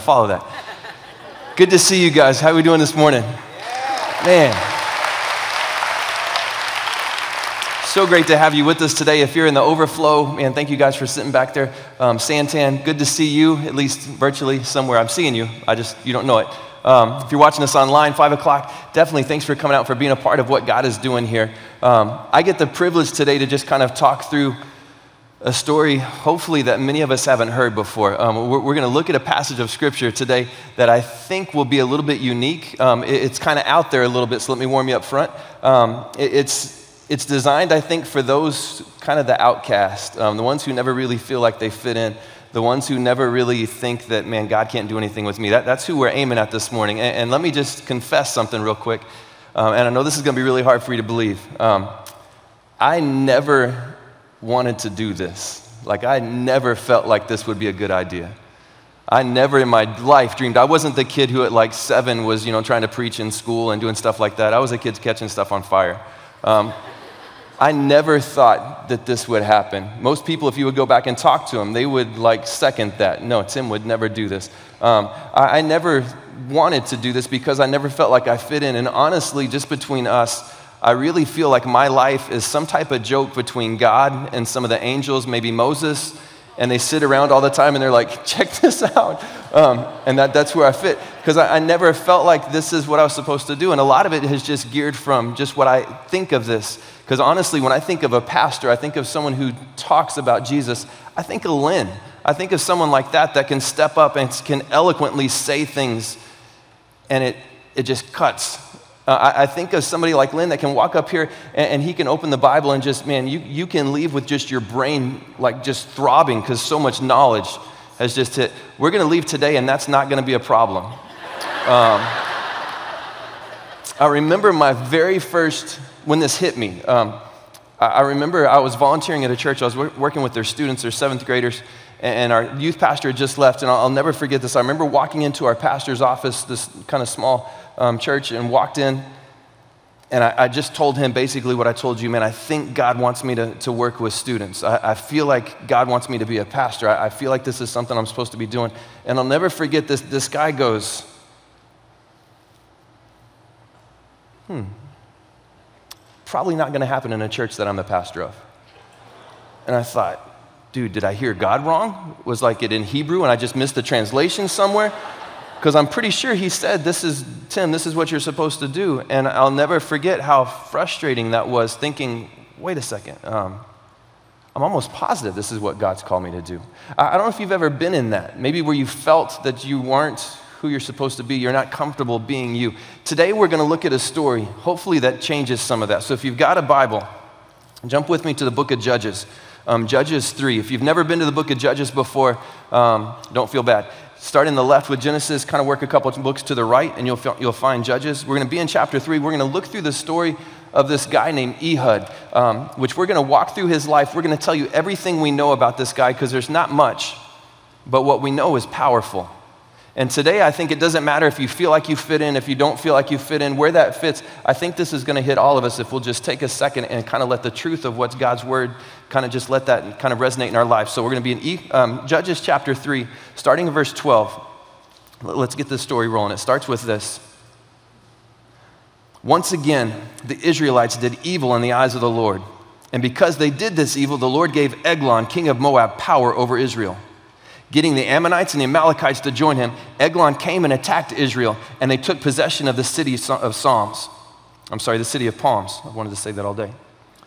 to follow that. Good to see you guys. How are we doing this morning? Man. So great to have you with us today. If you're in the overflow, man, thank you guys for sitting back there. Um, Santan, good to see you, at least virtually somewhere. I'm seeing you. I just, you don't know it. Um, if you're watching us online, 5 o'clock, definitely thanks for coming out for being a part of what God is doing here. Um, I get the privilege today to just kind of talk through a story, hopefully, that many of us haven't heard before. Um, we're, we're going to look at a passage of scripture today that I think will be a little bit unique. Um, it, it's kind of out there a little bit, so let me warm you up front. Um, it, it's, it's designed, I think, for those kind of the outcast, um, the ones who never really feel like they fit in, the ones who never really think that, man, God can't do anything with me. That, that's who we're aiming at this morning. And, and let me just confess something real quick. Um, and I know this is going to be really hard for you to believe. Um, I never wanted to do this. Like, I never felt like this would be a good idea. I never in my life dreamed. I wasn't the kid who at like seven was, you know, trying to preach in school and doing stuff like that. I was a kid catching stuff on fire. Um, I never thought that this would happen. Most people, if you would go back and talk to them, they would like second that. No, Tim would never do this. Um, I, I never wanted to do this because I never felt like I fit in. And honestly, just between us, I really feel like my life is some type of joke between God and some of the angels, maybe Moses, and they sit around all the time and they're like, check this out. Um, and that, that's where I fit. Because I, I never felt like this is what I was supposed to do. And a lot of it has just geared from just what I think of this. Because honestly, when I think of a pastor, I think of someone who talks about Jesus, I think of Lynn. I think of someone like that that can step up and can eloquently say things and it, it just cuts uh, I, I, think of somebody like Lynn that can walk up here and, and, he can open the Bible and just, man, you, you can leave with just your brain like just throbbing because so much knowledge has just hit. We're going to leave today and that's not going to be a problem. Um, I remember my very first, when this hit me, um, I, I, remember I was volunteering at a church. I was working with their students, their seventh graders, and, our youth pastor had just left. And I'll never forget this. I remember walking into our pastor's office, this kind of small um, church and walked in. And I, I, just told him basically what I told you, man. I think God wants me to, to work with students. I, I feel like God wants me to be a pastor. I, I, feel like this is something I'm supposed to be doing. And I'll never forget this. This guy goes, hmm, probably not going to happen in a church that I'm the pastor of. And I thought, dude, did I hear God wrong? Was like it in Hebrew and I just missed the translation somewhere? Because I'm pretty sure he said, This is, Tim, this is what you're supposed to do. And I'll never forget how frustrating that was, thinking, Wait a second. Um, I'm almost positive this is what God's called me to do. I don't know if you've ever been in that. Maybe where you felt that you weren't who you're supposed to be, you're not comfortable being you. Today we're going to look at a story, hopefully, that changes some of that. So if you've got a Bible, jump with me to the book of Judges. Um, Judges 3. If you've never been to the book of Judges before, um, don't feel bad start in the left with Genesis, kind of work a couple of books to the right, and you'll, you'll find Judges. We're going to be in chapter 3. We're going to look through the story of this guy named Ehud, um, which we're going to walk through his life. We're going to tell you everything we know about this guy because there's not much, but what we know is powerful. And today, I think it doesn't matter if you feel like you fit in, if you don't feel like you fit in, where that fits. I think this is going to hit all of us if we'll just take a second and kind of let the truth of what's God's word kind of just let that kind of resonate in our lives. So we're going to be in e, um, Judges chapter 3, starting in verse 12. Let's get this story rolling. It starts with this. Once again, the Israelites did evil in the eyes of the Lord. And because they did this evil, the Lord gave Eglon, king of Moab, power over Israel getting the Ammonites and the Amalekites to join him, Eglon came and attacked Israel, and they took possession of the city of Psalms. I'm sorry, the city of Palms. I wanted to say that all day.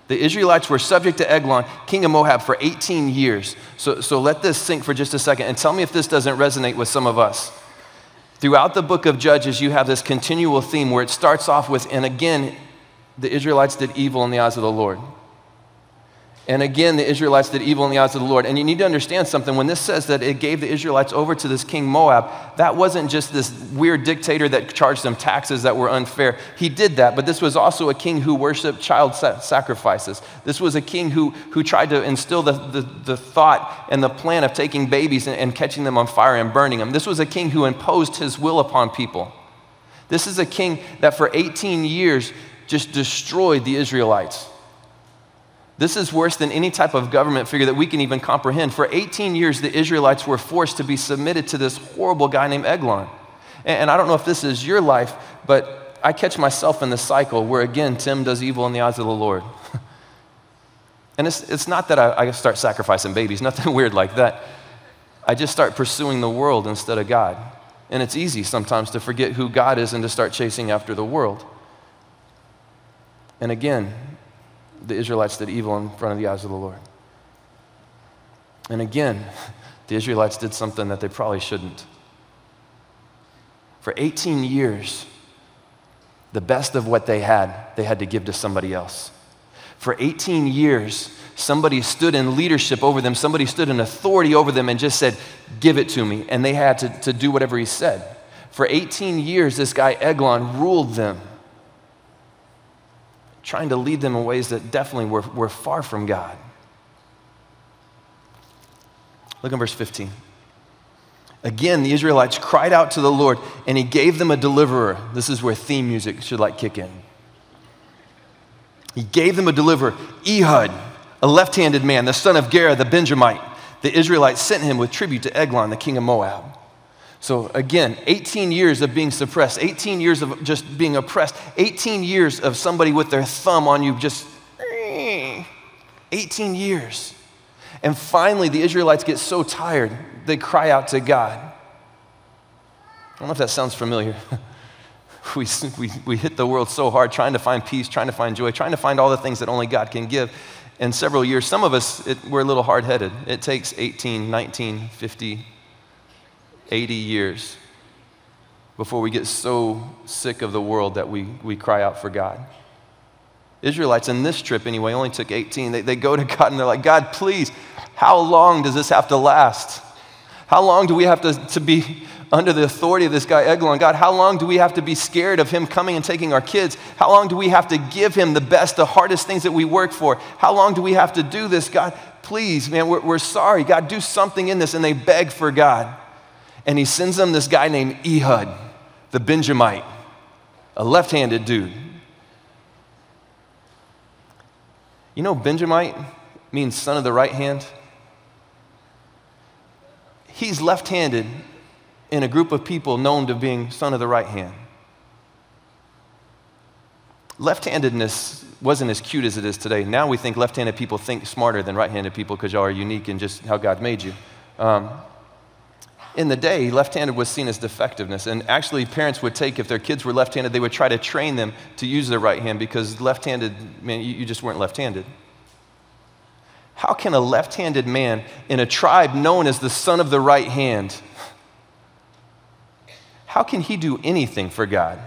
The Israelites were subject to Eglon, king of Moab, for 18 years. So, so let this sink for just a second and tell me if this doesn't resonate with some of us. Throughout the book of Judges, you have this continual theme where it starts off with, and again, the Israelites did evil in the eyes of the Lord. And again, the Israelites did evil in the eyes of the Lord. And you need to understand something. When this says that it gave the Israelites over to this king Moab, that wasn't just this weird dictator that charged them taxes that were unfair. He did that, but this was also a king who worshiped child sacrifices. This was a king who, who tried to instill the, the, the thought and the plan of taking babies and, and catching them on fire and burning them. This was a king who imposed his will upon people. This is a king that for 18 years just destroyed the Israelites. This is worse than any type of government figure that we can even comprehend. For 18 years, the Israelites were forced to be submitted to this horrible guy named Eglon. And I don't know if this is your life, but I catch myself in the cycle where, again, Tim does evil in the eyes of the Lord. and it's, it's not that I, I start sacrificing babies, nothing weird like that. I just start pursuing the world instead of God. And it's easy sometimes to forget who God is and to start chasing after the world. And again, the Israelites did evil in front of the eyes of the Lord. And again, the Israelites did something that they probably shouldn't. For 18 years, the best of what they had, they had to give to somebody else. For 18 years, somebody stood in leadership over them, somebody stood in authority over them and just said, Give it to me. And they had to, to do whatever he said. For 18 years, this guy Eglon ruled them trying to lead them in ways that definitely were, were far from God. Look in verse 15. Again, the Israelites cried out to the Lord, and he gave them a deliverer. This is where theme music should like kick in. He gave them a deliverer, Ehud, a left handed man, the son of Gera, the Benjamite. The Israelites sent him with tribute to Eglon, the king of Moab. So again, 18 years of being suppressed, 18 years of just being oppressed, 18 years of somebody with their thumb on you just 18 years. And finally, the Israelites get so tired, they cry out to God. I don't know if that sounds familiar. we, we, we hit the world so hard trying to find peace, trying to find joy, trying to find all the things that only God can give. In several years, some of us, it, we're a little hard headed. It takes 18, 19, 50, 80 years before we get so sick of the world that we, we cry out for God. Israelites in this trip, anyway, only took 18. They, they go to God and they're like, God, please, how long does this have to last? How long do we have to, to be under the authority of this guy, Eglon? God, how long do we have to be scared of him coming and taking our kids? How long do we have to give him the best, the hardest things that we work for? How long do we have to do this? God, please, man, we're, we're sorry. God, do something in this. And they beg for God and he sends them this guy named Ehud, the Benjamite, a left handed dude. You know, Benjamite means son of the right hand. He's left handed in a group of people known to being son of the right hand. Left handedness wasn't as cute as it is today. Now we think left handed people think smarter than right handed people because y'all are unique in just how God made you. Um, in the day, left handed was seen as defectiveness. And actually, parents would take, if their kids were left handed, they would try to train them to use their right hand because left handed, man, you, you just weren't left handed. How can a left handed man in a tribe known as the son of the right hand, how can he do anything for God?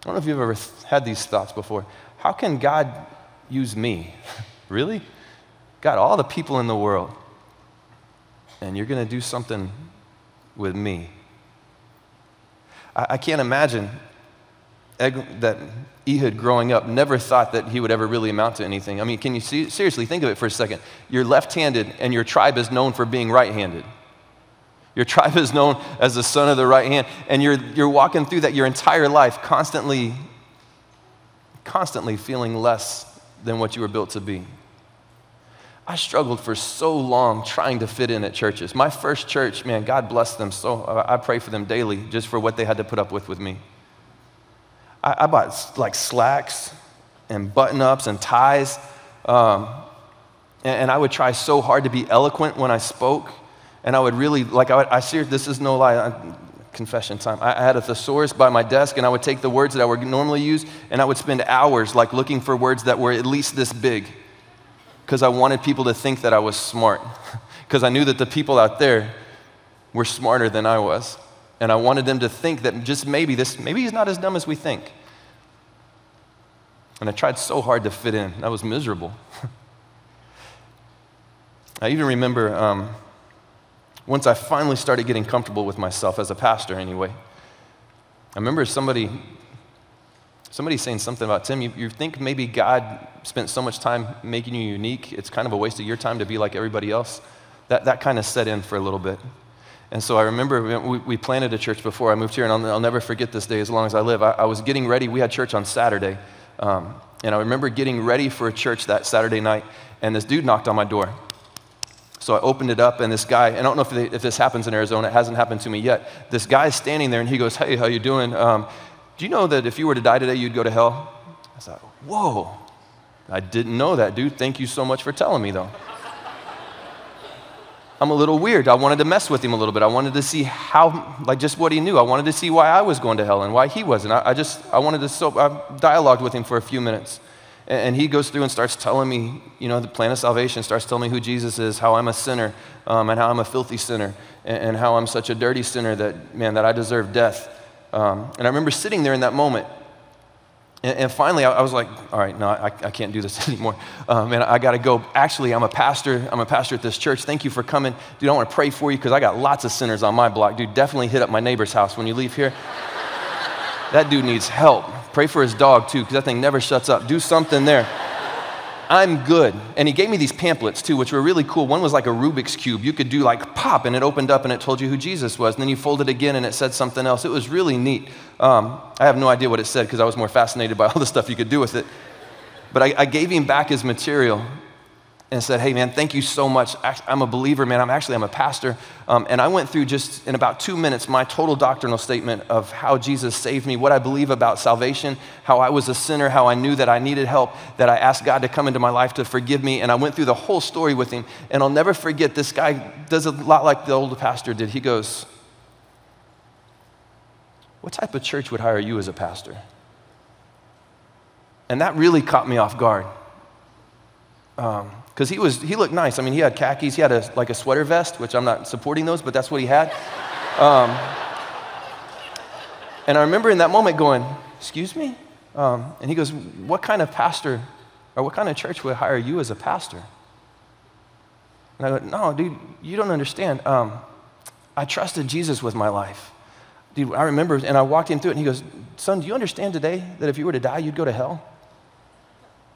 I don't know if you've ever had these thoughts before. How can God use me? really? God, all the people in the world and you're going to do something with me. I, I can't imagine that Ehud growing up never thought that he would ever really amount to anything. I mean, can you see, seriously think of it for a second? You're left handed, and your tribe is known for being right handed. Your tribe is known as the son of the right hand, and you're, you're walking through that your entire life, constantly, constantly feeling less than what you were built to be. I struggled for so long trying to fit in at churches. My first church, man, God bless them. So I pray for them daily just for what they had to put up with with me. I, I bought like slacks and button ups and ties. Um, and, and, I would try so hard to be eloquent when I spoke. And I would really, like, I, I this is no lie. I, confession time. I, I had a thesaurus by my desk, and I would take the words that I would normally use, and I would spend hours like looking for words that were at least this big because I wanted people to think that I was smart, because I knew that the people out there were smarter than I was. And I wanted them to think that just maybe this, maybe he's not as dumb as we think. And I tried so hard to fit in. I was miserable. I even remember um, once I finally started getting comfortable with myself as a pastor, anyway. I remember somebody Somebody's saying something about Tim. You, you, think maybe God spent so much time making you unique, it's kind of a waste of your time to be like everybody else. That, that kind of set in for a little bit. And so I remember we, we planted a church before I moved here, and I'll, I'll, never forget this day as long as I live. I, I, was getting ready. We had church on Saturday. Um, and I remember getting ready for a church that Saturday night, and this dude knocked on my door. So I opened it up, and this guy, I don't know if, they, if this happens in Arizona, it hasn't happened to me yet. This guy is standing there, and he goes, hey, how you doing? Um, do you know that if you were to die today, you'd go to hell? I thought, whoa, I didn't know that, dude. Thank you so much for telling me, though. I'm a little weird. I wanted to mess with him a little bit. I wanted to see how, like, just what he knew. I wanted to see why I was going to hell and why he wasn't. I, I just, I wanted to, so I dialogued with him for a few minutes. And, and, he goes through and starts telling me, you know, the plan of salvation, starts telling me who Jesus is, how I'm a sinner, um, and how I'm a filthy sinner, and, and, how I'm such a dirty sinner that, man, that I deserve death. Um, and I remember sitting there in that moment and, and finally, I, I, was like, all right, no, I, I can't do this anymore. Um, and I got to go. Actually, I'm a pastor. I'm a pastor at this church. Thank you for coming. Dude, I want to pray for you because I got lots of sinners on my block. Dude, definitely hit up my neighbor's house when you leave here. that dude needs help. Pray for his dog, too, because that thing never shuts up. Do something there. I'm good. And he gave me these pamphlets too, which were really cool. One was like a Rubik's Cube. You could do like pop, and it opened up and it told you who Jesus was. And then you fold it again and it said something else. It was really neat. Um, I have no idea what it said because I was more fascinated by all the stuff you could do with it. But I, I gave him back his material and said, hey man, thank you so much. I'm a believer, man. I'm actually, I'm a pastor. Um, and I went through just in about two minutes my total doctrinal statement of how Jesus saved me, what I believe about salvation, how I was a sinner, how I knew that I needed help, that I asked God to come into my life to forgive me. And I went through the whole story with him. And I'll never forget, this guy does a lot like the old pastor did. He goes, what type of church would hire you as a pastor? And that really caught me off guard. Um, because he was he looked nice. I mean, he had khakis, he had a, like a sweater vest, which I'm not supporting those, but that's what he had. Um, and I remember in that moment going, "Excuse me," um, and he goes, "What kind of pastor or what kind of church would hire you as a pastor?" And I go, "No, dude, you don't understand. Um, I trusted Jesus with my life." Dude, I remember, and I walked him through it, and he goes, Son, do you understand today that if you were to die, you'd go to hell?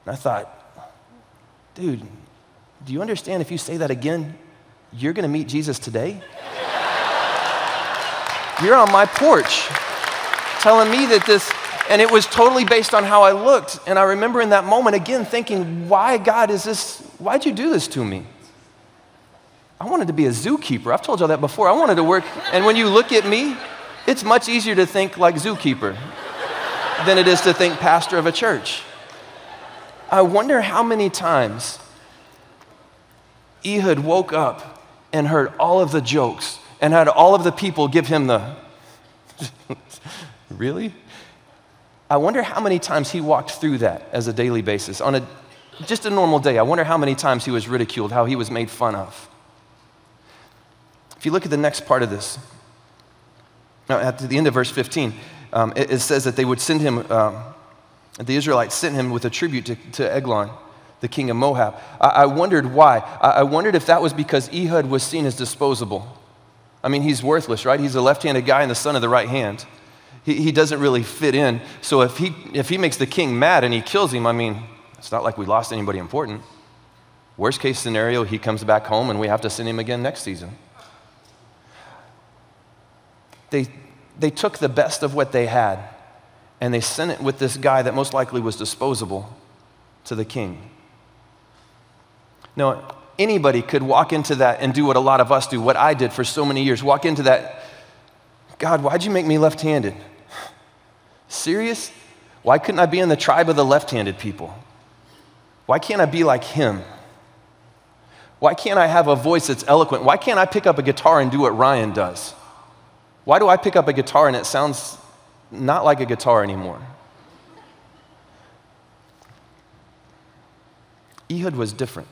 And I thought, dude, do you understand if you say that again, you're going to meet Jesus today? you're on my porch telling me that this, and it was totally based on how I looked. And I remember in that moment again thinking, why, God, is this, why'd you do this to me? I wanted to be a zookeeper. I've told y'all that before. I wanted to work, and when you look at me, it's much easier to think like zookeeper than it is to think pastor of a church. I wonder how many times Ehud woke up and heard all of the jokes and had all of the people give him the, really? I wonder how many times he walked through that as a daily basis. On a, just a normal day, I wonder how many times he was ridiculed, how he was made fun of. If you look at the next part of this, at the end of verse 15, um, it, it, says that they would send him, um, the Israelites sent him with a tribute to, to Eglon the king of Moab. I, I wondered why. I, I wondered if that was because Ehud was seen as disposable. I mean, he's worthless, right? He's a left handed guy and the son of the right hand. He, he doesn't really fit in. So if he, if he makes the king mad and he kills him, I mean, it's not like we lost anybody important. Worst case scenario, he comes back home and we have to send him again next season. They, they took the best of what they had and they sent it with this guy that most likely was disposable to the king. No, anybody could walk into that and do what a lot of us do, what I did for so many years. Walk into that, God, why'd you make me left handed? Serious? Why couldn't I be in the tribe of the left handed people? Why can't I be like him? Why can't I have a voice that's eloquent? Why can't I pick up a guitar and do what Ryan does? Why do I pick up a guitar and it sounds not like a guitar anymore? Ehud was different.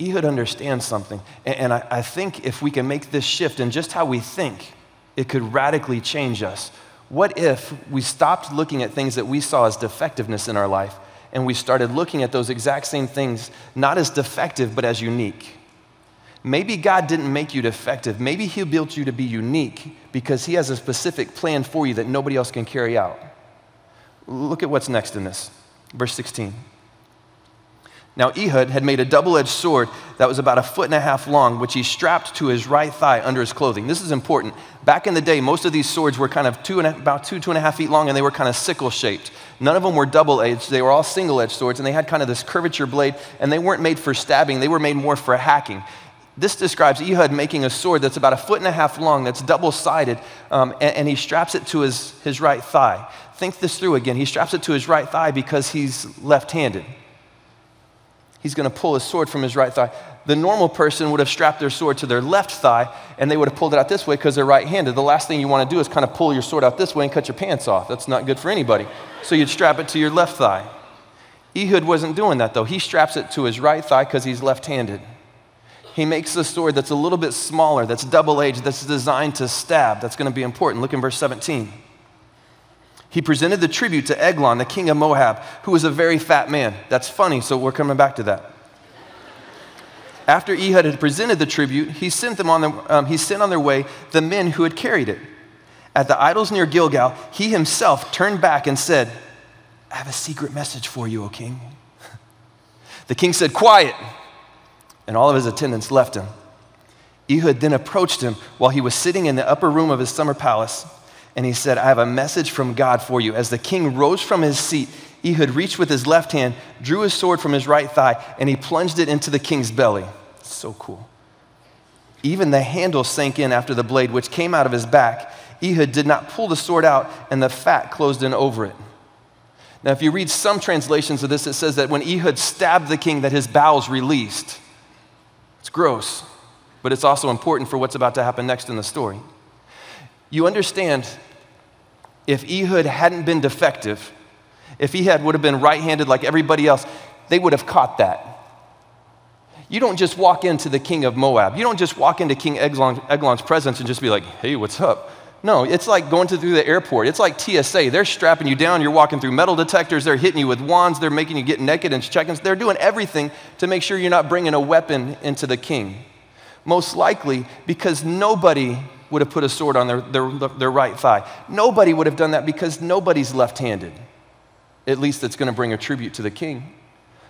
Ehud understands something. And, and I, I think if we can make this shift in just how we think, it could radically change us. What if we stopped looking at things that we saw as defectiveness in our life and we started looking at those exact same things not as defective but as unique? Maybe God didn't make you defective. Maybe He built you to be unique because He has a specific plan for you that nobody else can carry out. Look at what's next in this. Verse 16. Now, Ehud had made a double edged sword that was about a foot and a half long, which he strapped to his right thigh under his clothing. This is important. Back in the day, most of these swords were kind of two and a, about two, two and a half feet long, and they were kind of sickle shaped. None of them were double edged, they were all single edged swords, and they had kind of this curvature blade, and they weren't made for stabbing, they were made more for hacking. This describes Ehud making a sword that's about a foot and a half long, that's double sided, um, and, and he straps it to his, his right thigh. Think this through again. He straps it to his right thigh because he's left handed he's going to pull his sword from his right thigh. The normal person would have strapped their sword to their left thigh and they would have pulled it out this way because they're right handed. The last thing you want to do is kind of pull your sword out this way and cut your pants off. That's not good for anybody. So you'd strap it to your left thigh. Ehud wasn't doing that though. He straps it to his right thigh because he's left handed. He makes a sword that's a little bit smaller, that's double edged, that's designed to stab. That's going to be important. Look in verse 17 he presented the tribute to Eglon, the king of Moab, who was a very fat man. That's funny, so we're coming back to that. After Ehud had presented the tribute, he sent, them on the, um, he sent on their way the men who had carried it. At the idols near Gilgal, he himself turned back and said, I have a secret message for you, O king. The king said, Quiet. And all of his attendants left him. Ehud then approached him while he was sitting in the upper room of his summer palace and he said, I have a message from God for you. As the king rose from his seat, Ehud reached with his left hand, drew his sword from his right thigh, and he plunged it into the king's belly. So cool. Even the handle sank in after the blade, which came out of his back. Ehud did not pull the sword out, and the fat closed in over it. Now, if you read some translations of this, it says that when Ehud stabbed the king, that his bowels released. It's gross, but it's also important for what's about to happen next in the story. You understand if Ehud hadn't been defective, if he had would have been right-handed like everybody else, they would have caught that. You don't just walk into the king of Moab. You don't just walk into King Eglon, Eglon's presence and just be like, hey, what's up? No, it's like going through the airport. It's like TSA. They're strapping you down. You're walking through metal detectors. They're hitting you with wands. They're making you get naked and checking. They're doing everything to make sure you're not bringing a weapon into the king. Most likely because nobody would have put a sword on their, their, their right thigh. Nobody would have done that because nobody's left handed. At least it's going to bring a tribute to the king.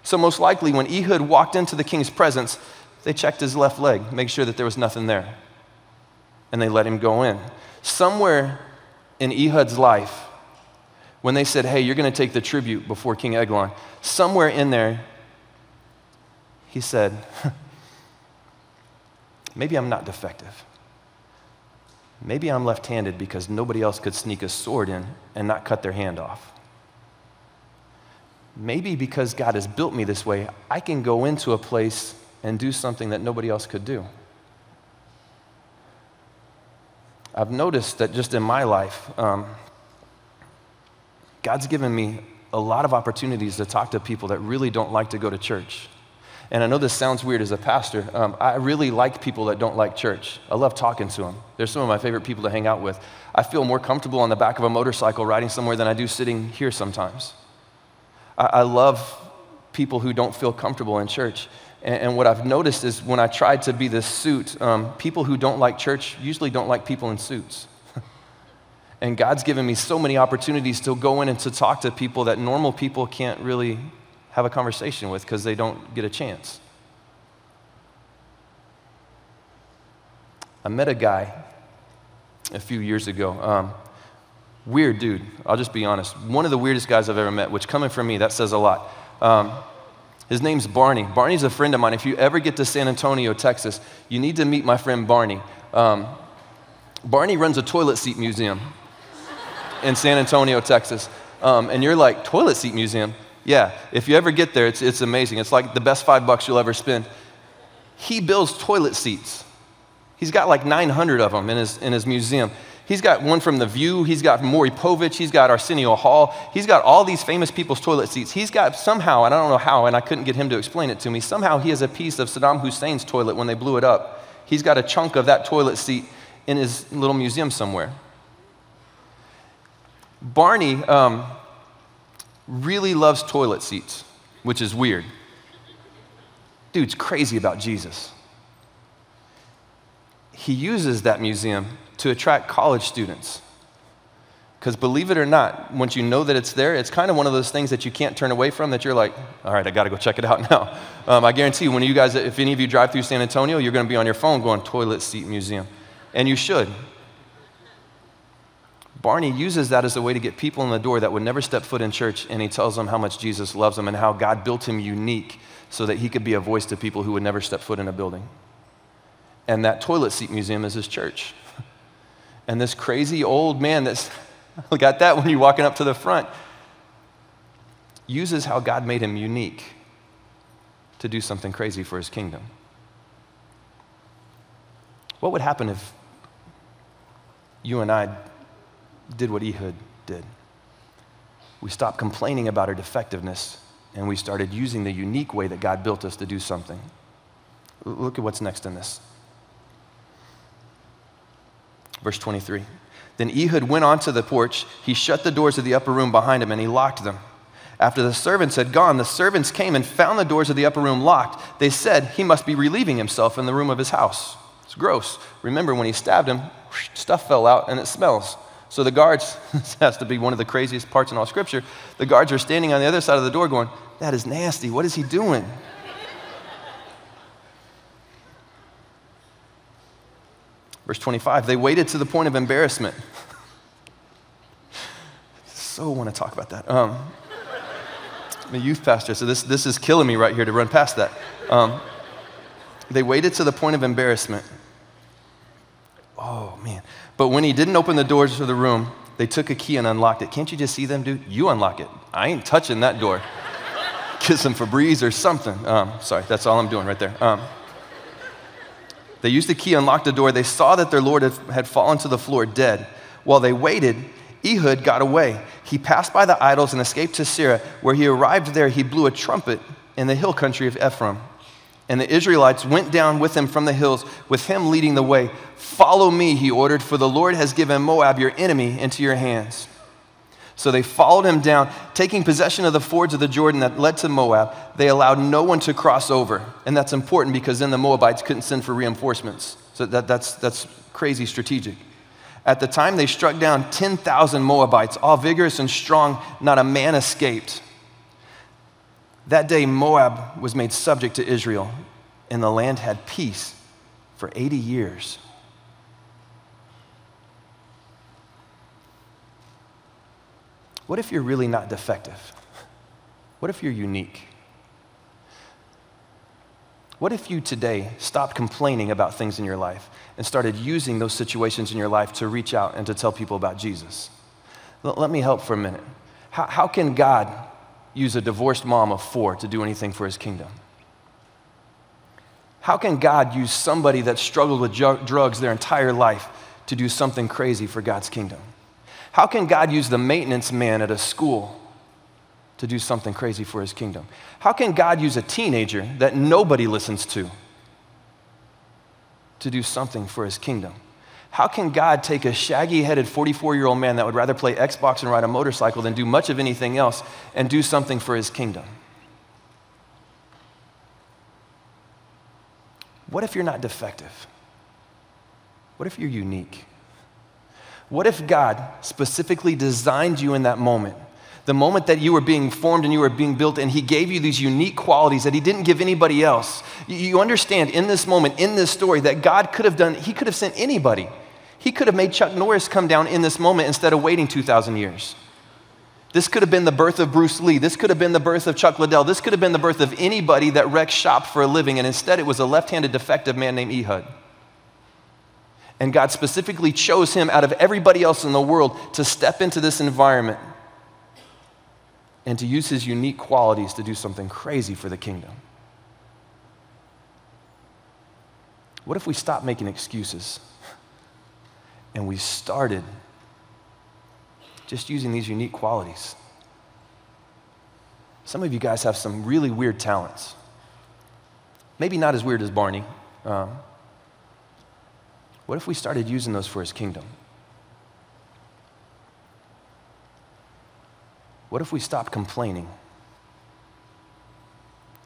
So, most likely, when Ehud walked into the king's presence, they checked his left leg, make sure that there was nothing there. And they let him go in. Somewhere in Ehud's life, when they said, Hey, you're going to take the tribute before King Eglon, somewhere in there, he said, Maybe I'm not defective. Maybe I'm left handed because nobody else could sneak a sword in and not cut their hand off. Maybe because God has built me this way, I can go into a place and do something that nobody else could do. I've noticed that just in my life, um, God's given me a lot of opportunities to talk to people that really don't like to go to church. And I know this sounds weird as a pastor. Um, I really like people that don't like church. I love talking to them. They're some of my favorite people to hang out with. I feel more comfortable on the back of a motorcycle riding somewhere than I do sitting here sometimes. I, I love people who don't feel comfortable in church. And, and, what I've noticed is when I tried to be this suit, um, people who don't like church usually don't like people in suits. and God's given me so many opportunities to go in and to talk to people that normal people can't really have a conversation with because they don't get a chance. I met a guy a few years ago. Um, weird dude. I'll just be honest. One of the weirdest guys I've ever met, which coming from me, that says a lot. Um, his name's Barney. Barney's a friend of mine. If you ever get to San Antonio, Texas, you need to meet my friend Barney. Um, Barney runs a toilet seat museum in San Antonio, Texas. Um, and you're like, toilet seat museum? Yeah, if you ever get there, it's, it's amazing. It's like the best five bucks you'll ever spend. He builds toilet seats. He's got like 900 of them in his, in his museum. He's got one from The View. He's got Maury Povich. He's got Arsenio Hall. He's got all these famous people's toilet seats. He's got somehow, and I don't know how, and I couldn't get him to explain it to me, somehow he has a piece of Saddam Hussein's toilet when they blew it up. He's got a chunk of that toilet seat in his little museum somewhere. Barney, um, really loves toilet seats, which is weird. Dude's crazy about Jesus. He uses that museum to attract college students Because believe it or not, once you know that it's there, it's kind of one of those things that you can't turn away from that you're like, all right, I got to go check it out now. Um, I guarantee you, when you guys, if any of you drive through San Antonio, you're going to be on your phone going, toilet seat museum. And you should. Barney uses that as a way to get people in the door that would never step foot in church, and he tells them how much Jesus loves them and how God built him unique so that he could be a voice to people who would never step foot in a building. And that toilet seat museum is his church. And this crazy old man that's got that when you're walking up to the front uses how God made him unique to do something crazy for his kingdom. What would happen if you and I did what Ehud did? We stopped complaining about our defectiveness and we started using the unique way that God built us to do something. Look at what's next in this. Verse 23. Then Ehud went onto the porch. He shut the doors of the upper room behind him and he locked them. After the servants had gone, the servants came and found the doors of the upper room locked. They said he must be relieving himself in the room of his house. It's gross. Remember, when he stabbed him, stuff fell out and it smells. So the guards, this has to be one of the craziest parts in all scripture, the guards are standing on the other side of the door going, That is nasty. What is he doing? Verse 25, they waited to the point of embarrassment. so want to talk about that. Um, I'm a youth pastor, so this, this is killing me right here to run past that. Um, they waited to the point of embarrassment. Oh, man. But when he didn't open the doors of the room, they took a key and unlocked it. Can't you just see them, dude? You unlock it. I ain't touching that door. Get some Febreze or something. Um, sorry, that's all I'm doing right there. Um, they used the key, unlocked the door. They saw that their Lord had fallen to the floor dead. While they waited, Ehud got away. He passed by the idols and escaped to Seirah. Where he arrived there, he blew a trumpet in the hill country of Ephraim. And the Israelites went down with him from the hills, with him leading the way. Follow me, he ordered, for the Lord has given Moab, your enemy, into your hands. So they followed him down, taking possession of the fords of the Jordan that led to Moab. They allowed no one to cross over. And that's important because then the Moabites couldn't send for reinforcements. So that, that's, that's crazy strategic. At the time, they struck down 10,000 Moabites, all vigorous and strong. Not a man escaped. That day, Moab was made subject to Israel, and the land had peace for 80 years. What if you're really not defective? What if you're unique? What if you today stopped complaining about things in your life and started using those situations in your life to reach out and to tell people about Jesus? Let me help for a minute. How, how can God use a divorced mom of four to do anything for his kingdom? How can God use somebody that struggled with drugs their entire life to do something crazy for God's kingdom? How can God use the maintenance man at a school to do something crazy for his kingdom? How can God use a teenager that nobody listens to to do something for his kingdom? How can God take a shaggy headed 44 year old man that would rather play Xbox and ride a motorcycle than do much of anything else and do something for his kingdom? What if you're not defective? What if you're unique? What if God specifically designed you in that moment? The moment that you were being formed and you were being built, and He gave you these unique qualities that He didn't give anybody else. You understand in this moment, in this story, that God could have done, He could have sent anybody. He could have made Chuck Norris come down in this moment instead of waiting 2,000 years. This could have been the birth of Bruce Lee. This could have been the birth of Chuck Liddell. This could have been the birth of anybody that wrecks shop for a living, and instead it was a left handed defective man named Ehud. And God specifically chose him out of everybody else in the world to step into this environment and to use his unique qualities to do something crazy for the kingdom. What if we stopped making excuses and we started just using these unique qualities? Some of you guys have some really weird talents. Maybe not as weird as Barney. Um, what if we started using those for his kingdom? What if we stopped complaining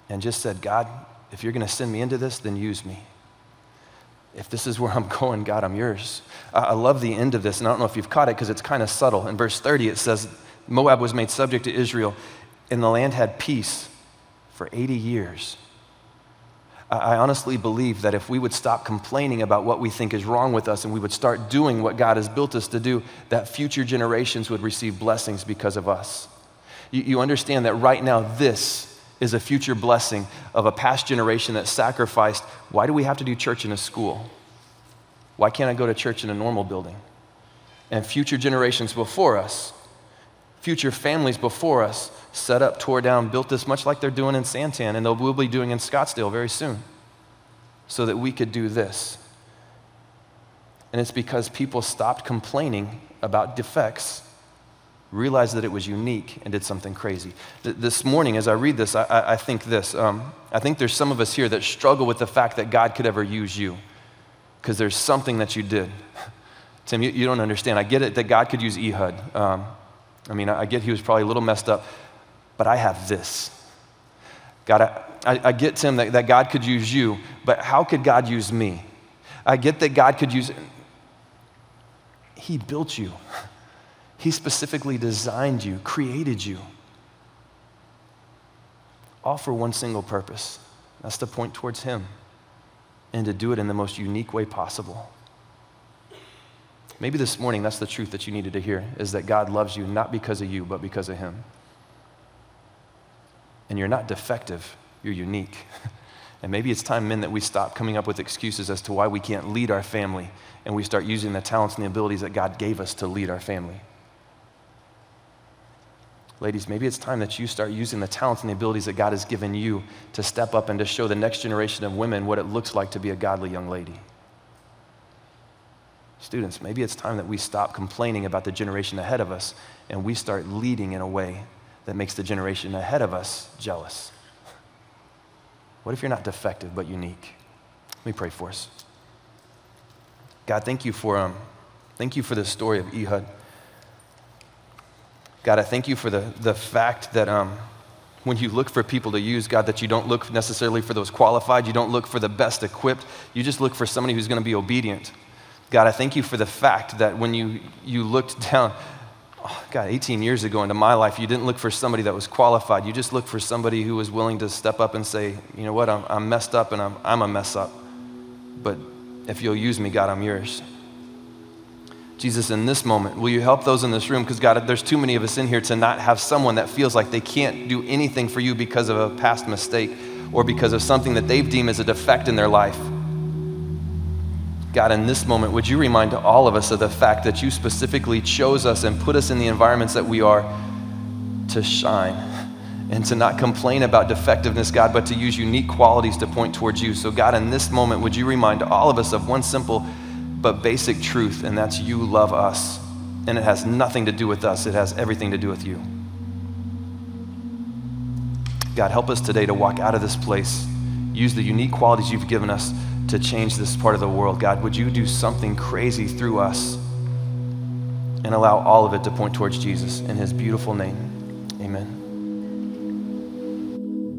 and just said, God, if you're going to send me into this, then use me? if this is where I'm going, God, I'm yours. I love the end of this, and I don't know if you've caught it because it's kind of subtle. In verse 30, it says, Moab was made subject to Israel, and the land had peace for 80 years. I honestly believe that if we would stop complaining about what we think is wrong with us and we would start doing what God has built us to do, that future generations would receive blessings because of us. You, you understand that right now, this is a future blessing of a past generation that sacrificed. Why do we have to do church in a school? Why can't I go to church in a normal building? And future generations before us, future families before us, set up, tore down, built this much like they're doing in Santan, and they will be doing in Scottsdale very soon, so that we could do this. And it's because people stopped complaining about defects, realized that it was unique, and did something crazy. Th- this morning, as I read this, I, I, I think this. Um, I think there's some of us here that struggle with the fact that God could ever use you because there's something that you did. Tim, you, you, don't understand. I get it that God could use Ehud. Um, I mean, I get he was probably a little messed up, but I have this. God, I, I, get, Tim, that, that God could use you, but how could God use me? I get that God could use, He built you. He specifically designed you, created you, all for one single purpose. That's to point towards Him and to do it in the most unique way possible. Maybe this morning that's the truth that you needed to hear is that God loves you not because of you, but because of Him. And you're not defective, you're unique. And maybe it's time, men, that we stop coming up with excuses as to why we can't lead our family and we start using the talents and the abilities that God gave us to lead our family. Ladies, maybe it's time that you start using the talents and the abilities that God has given you to step up and to show the next generation of women what it looks like to be a godly young lady. Students, maybe it's time that we stop complaining about the generation ahead of us and we start leading in a way that makes the generation ahead of us jealous. What if you're not defective but unique? Let me pray for us. God, thank you for, um, thank you for the story of Ehud. God, I thank you for the, the fact that um, when you look for people to use, God, that you don't look necessarily for those qualified, you don't look for the best equipped, you just look for somebody who's going to be obedient. God, I thank you for the fact that when you, you looked down, God, 18 years ago into my life, you didn't look for somebody that was qualified. You just looked for somebody who was willing to step up and say, you know what, I'm, I'm messed up and I'm, I'm a mess up. But if you'll use me, God, I'm yours. Jesus, in this moment, will you help those in this room? Because, God, there's too many of us in here to not have someone that feels like they can't do anything for you because of a past mistake or because of something that they've deemed as a defect in their life. God, in this moment, would you remind all of us of the fact that you specifically chose us and put us in the environments that we are to shine and to not complain about defectiveness, God, but to use unique qualities to point towards you. So, God, in this moment, would you remind all of us of one simple but basic truth, and that's you love us. And it has nothing to do with us, it has everything to do with you. God, help us today to walk out of this place, use the unique qualities you've given us to change this part of the world. God, would you do something crazy through us and allow all of it to point towards Jesus in his beautiful name?